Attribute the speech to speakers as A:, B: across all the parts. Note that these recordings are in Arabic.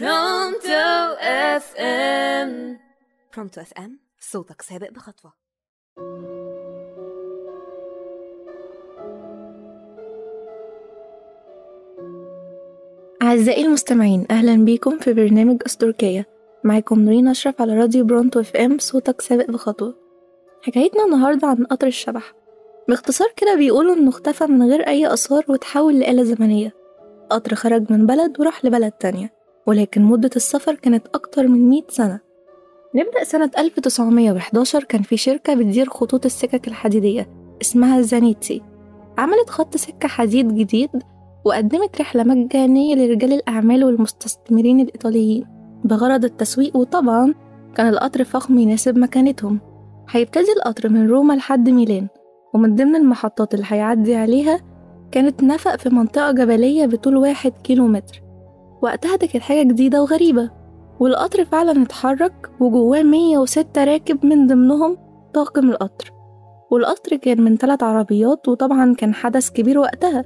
A: برونتو FM
B: برونتو FM صوتك سابق بخطوة.
C: أعزائي المستمعين أهلا بيكم في برنامج أسطوركاية معاكم نورين أشرف على راديو برونتو FM صوتك سابق بخطوة. حكايتنا النهاردة عن قطر الشبح. باختصار كده بيقولوا إنه اختفى من غير أي آثار وتحول لآلة زمنية. قطر خرج من بلد وراح لبلد تانية. ولكن مدة السفر كانت أكتر من 100 سنة. نبدأ سنة 1911 كان في شركة بتدير خطوط السكك الحديدية اسمها زانيتسي عملت خط سكة حديد جديد وقدمت رحلة مجانية لرجال الأعمال والمستثمرين الإيطاليين. بغرض التسويق وطبعا كان القطر فخم يناسب مكانتهم. هيبتدي القطر من روما لحد ميلان ومن ضمن المحطات اللي هيعدي عليها كانت نفق في منطقة جبلية بطول واحد كيلو متر وقتها دي كانت حاجة جديدة وغريبة. والقطر فعلا اتحرك وجواه مية وستة راكب من ضمنهم طاقم القطر. والقطر كان من ثلاث عربيات وطبعا كان حدث كبير وقتها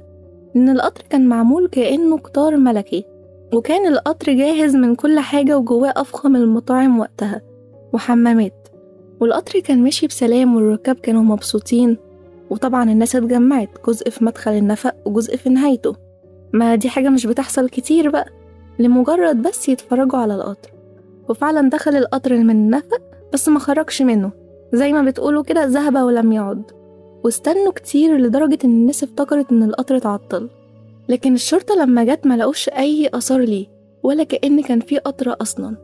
C: إن القطر كان معمول كأنه قطار ملكي وكان القطر جاهز من كل حاجة وجواه أفخم المطاعم وقتها وحمامات. والقطر كان ماشي بسلام والركاب كانوا مبسوطين وطبعا الناس اتجمعت جزء في مدخل النفق وجزء في نهايته. ما دي حاجة مش بتحصل كتير بقى. لمجرد بس يتفرجوا على القطر. وفعلا دخل القطر من النفق بس ما خرجش منه. زي ما بتقولوا كده ذهب ولم يعد. واستنوا كتير لدرجة إن الناس افتكرت إن القطر اتعطل. لكن الشرطة لما جت ملقوش أي آثار ليه ولا كأن كان في قطر أصلا.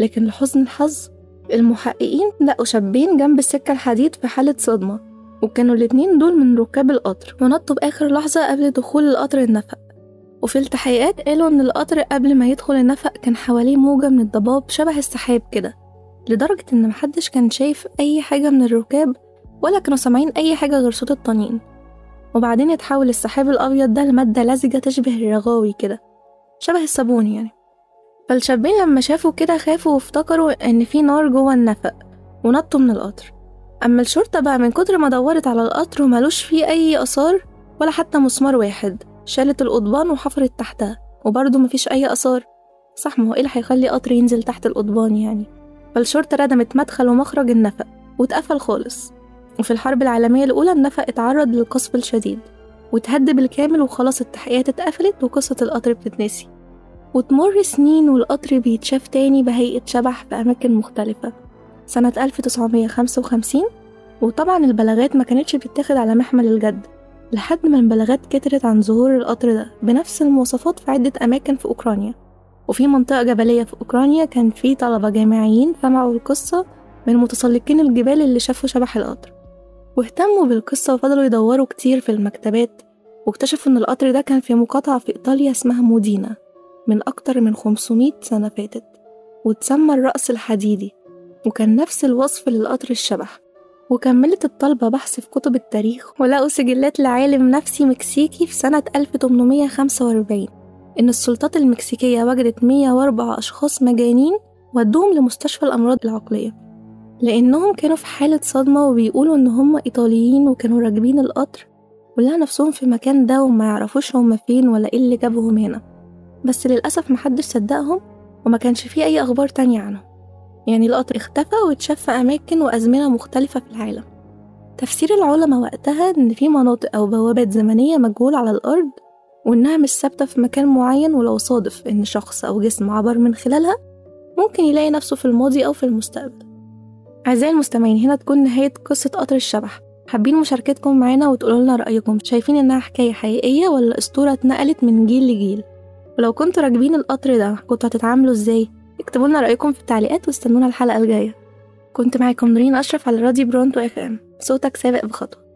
C: لكن لحسن الحظ المحققين لقوا شابين جنب السكة الحديد في حالة صدمة. وكانوا الاتنين دول من ركاب القطر. ونطوا بآخر لحظة قبل دخول القطر النفق. وفي التحقيقات قالوا إن القطر قبل ما يدخل النفق كان حواليه موجة من الضباب شبه السحاب كده لدرجة إن محدش كان شايف أي حاجة من الركاب ولا كانوا سامعين أي حاجة غير صوت الطنين. وبعدين يتحول السحاب الأبيض ده لمادة لزجة تشبه الرغاوي كده شبه الصابون يعني. فالشابين لما شافوا كده خافوا وافتكروا إن في نار جوه النفق ونطوا من القطر. أما الشرطة بقى من كتر ما دورت على القطر وملوش فيه أي آثار ولا حتى مسمار واحد. شالت القضبان وحفرت تحتها وبرضه مفيش أي آثار. صح ما هو إيه اللي هيخلي قطر ينزل تحت القضبان يعني؟ فالشرطة ردمت مدخل ومخرج النفق واتقفل خالص. وفي الحرب العالمية الأولى النفق اتعرض للقصف الشديد وتهد بالكامل وخلاص التحقيقات اتقفلت وقصة القطر بتتنسي. وتمر سنين والقطر بيتشاف تاني بهيئة شبح في أماكن مختلفة. سنة 1955 وطبعا البلاغات ما كانتش بتتاخد على محمل الجد. لحد ما البلاغات كترت عن ظهور القطر ده بنفس المواصفات في عدة أماكن في أوكرانيا. وفي منطقة جبلية في أوكرانيا كان في طلبة جامعيين سمعوا القصة من متسلقين الجبال اللي شافوا شبح القطر. واهتموا بالقصة وفضلوا يدوروا كتير في المكتبات واكتشفوا إن القطر ده كان في مقاطعة في إيطاليا اسمها مودينا من أكتر من 500 سنة فاتت وتسمى الرأس الحديدي وكان نفس الوصف للقطر الشبح. وكملت الطلبة بحث في كتب التاريخ ولقوا سجلات لعالم نفسي مكسيكي في سنة 1845 إن السلطات المكسيكية وجدت 104 أشخاص مجانين ودوهم لمستشفى الأمراض العقلية لأنهم كانوا في حالة صدمة وبيقولوا إن هم إيطاليين وكانوا راكبين القطر ولقوا نفسهم في المكان ده وما يعرفوش هم فين ولا إيه اللي جابهم هنا بس للأسف محدش صدقهم وما كانش فيه أي أخبار تانية عنهم. يعني القطر اختفى واتشاف في أماكن وأزمنة مختلفة في العالم. تفسير العلماء وقتها إن في مناطق أو بوابات زمنية مجهولة على الأرض وإنها مش ثابتة في مكان معين ولو صادف إن شخص أو جسم عبر من خلالها ممكن يلاقي نفسه في الماضي أو في المستقبل. أعزائي المستمعين هنا تكون نهاية قصة قطر الشبح. حابين مشاركتكم معانا وتقولوا لنا رأيكم؟ شايفين إنها حكاية حقيقية ولا أسطورة اتنقلت من جيل لجيل؟ ولو كنتوا راكبين القطر ده كنتوا هتتعاملوا إزاي؟ اكتبوا لنا رأيكم في التعليقات واستنونا الحلقة الجاية. كنت معاكم نورين أشرف على راديو برونتو FM صوتك سابق بخطوة.